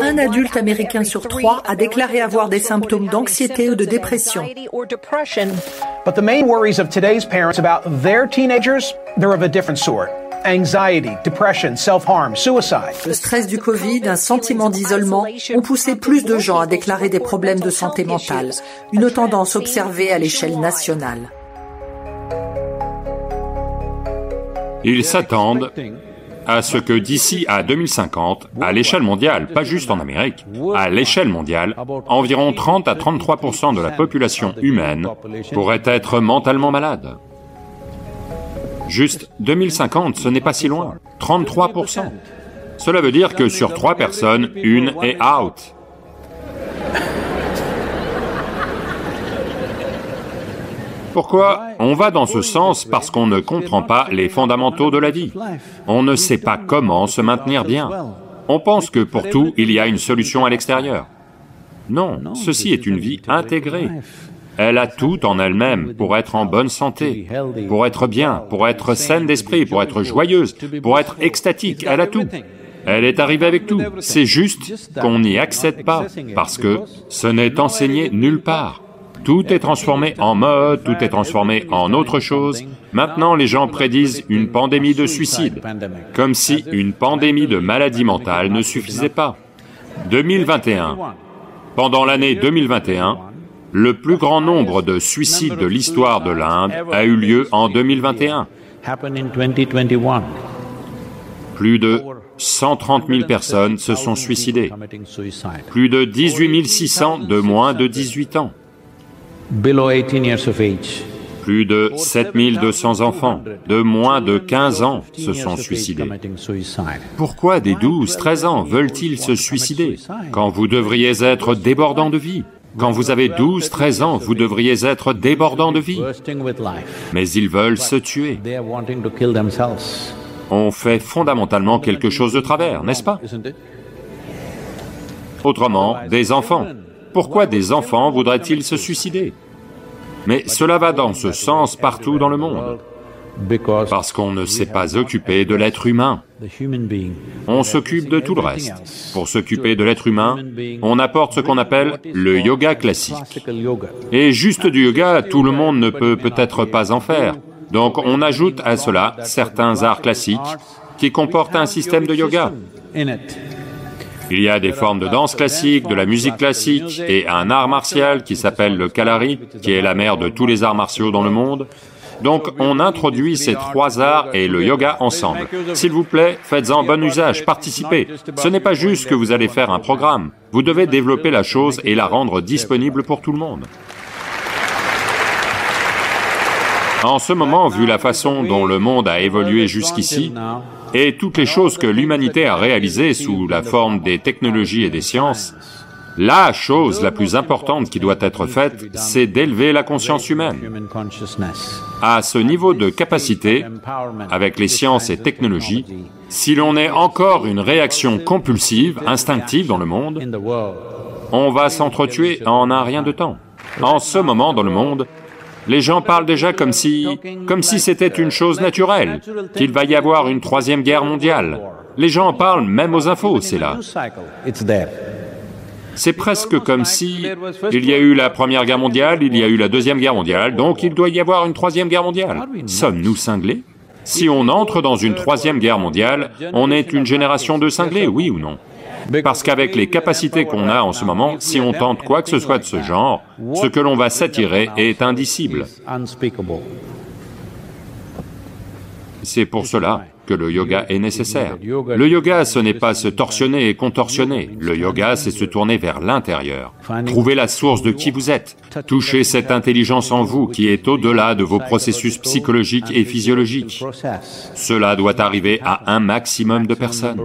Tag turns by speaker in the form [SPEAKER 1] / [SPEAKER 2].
[SPEAKER 1] Un adulte américain sur trois a déclaré avoir des symptômes d'anxiété ou de dépression.
[SPEAKER 2] But the main worries of today's parents about their teenagers, they're of a different sort. Anxiety, depression, self-harm, suicide.
[SPEAKER 1] Le stress du Covid, un sentiment d'isolement ont poussé plus de gens à déclarer des problèmes de santé mentale, une tendance observée à l'échelle nationale.
[SPEAKER 3] Ils s'attendent à ce que d'ici à 2050, à l'échelle mondiale, pas juste en Amérique, à l'échelle mondiale, environ 30 à 33% de la population humaine pourrait être mentalement malade. Juste 2050, ce n'est pas si loin. 33% Cela veut dire que sur trois personnes, une est out. Pourquoi On va dans ce sens parce qu'on ne comprend pas les fondamentaux de la vie. On ne sait pas comment se maintenir bien. On pense que pour tout, il y a une solution à l'extérieur. Non, ceci est une vie intégrée. Elle a tout en elle-même pour être en bonne santé, pour être bien, pour être saine d'esprit, pour être joyeuse, pour être extatique, elle a tout. Elle est arrivée avec tout. C'est juste qu'on n'y accède pas, parce que ce n'est enseigné nulle part. Tout est transformé en mode, tout est transformé en autre chose. Maintenant, les gens prédisent une pandémie de suicide, comme si une pandémie de maladie mentale ne suffisait pas. 2021. Pendant l'année 2021, le plus grand nombre de suicides de l'histoire de l'Inde a eu lieu en 2021. Plus de 130 000 personnes se sont suicidées. Plus de 18 600 de moins de 18 ans. Plus de 7200 enfants. de moins de 15 ans se sont suicidés. Pourquoi des 12, 13 ans veulent-ils se suicider quand vous devriez être débordant de vie? Quand vous avez 12, 13 ans, vous devriez être débordant de vie. Mais ils veulent se tuer. On fait fondamentalement quelque chose de travers, n'est-ce pas? Autrement, des enfants. Pourquoi des enfants voudraient-ils se suicider? Mais cela va dans ce sens partout dans le monde. Parce qu'on ne s'est pas occupé de l'être humain. On s'occupe de tout le reste. Pour s'occuper de l'être humain, on apporte ce qu'on appelle le yoga classique. Et juste du yoga, tout le monde ne peut peut-être pas en faire. Donc on ajoute à cela certains arts classiques qui comportent un système de yoga. Il y a des formes de danse classique, de la musique classique et un art martial qui s'appelle le Kalari, qui est la mère de tous les arts martiaux dans le monde. Donc on introduit ces trois arts et le yoga ensemble. S'il vous plaît, faites-en bon usage, participez. Ce n'est pas juste que vous allez faire un programme, vous devez développer la chose et la rendre disponible pour tout le monde. En ce moment, vu la façon dont le monde a évolué jusqu'ici, et toutes les choses que l'humanité a réalisées sous la forme des technologies et des sciences, la chose la plus importante qui doit être faite, c'est d'élever la conscience humaine. À ce niveau de capacité, avec les sciences et technologies, si l'on est encore une réaction compulsive, instinctive dans le monde, on va s'entretuer en un rien de temps. En ce moment dans le monde, les gens parlent déjà comme si... comme si c'était une chose naturelle, qu'il va y avoir une troisième guerre mondiale. Les gens en parlent même aux infos, c'est là. C'est presque comme si il y a eu la Première Guerre mondiale, il y a eu la Deuxième Guerre mondiale, donc il doit y avoir une Troisième Guerre mondiale. Sommes-nous cinglés? Si on entre dans une Troisième Guerre mondiale, on est une génération de cinglés, oui ou non? Parce qu'avec les capacités qu'on a en ce moment, si on tente quoi que ce soit de ce genre, ce que l'on va s'attirer est indicible. C'est pour cela que le yoga est nécessaire. Le yoga, ce n'est pas se torsionner et contorsionner. Le yoga, c'est se tourner vers l'intérieur. Trouver la source de qui vous êtes. Toucher cette intelligence en vous qui est au-delà de vos processus psychologiques et physiologiques. Cela doit arriver à un maximum de personnes.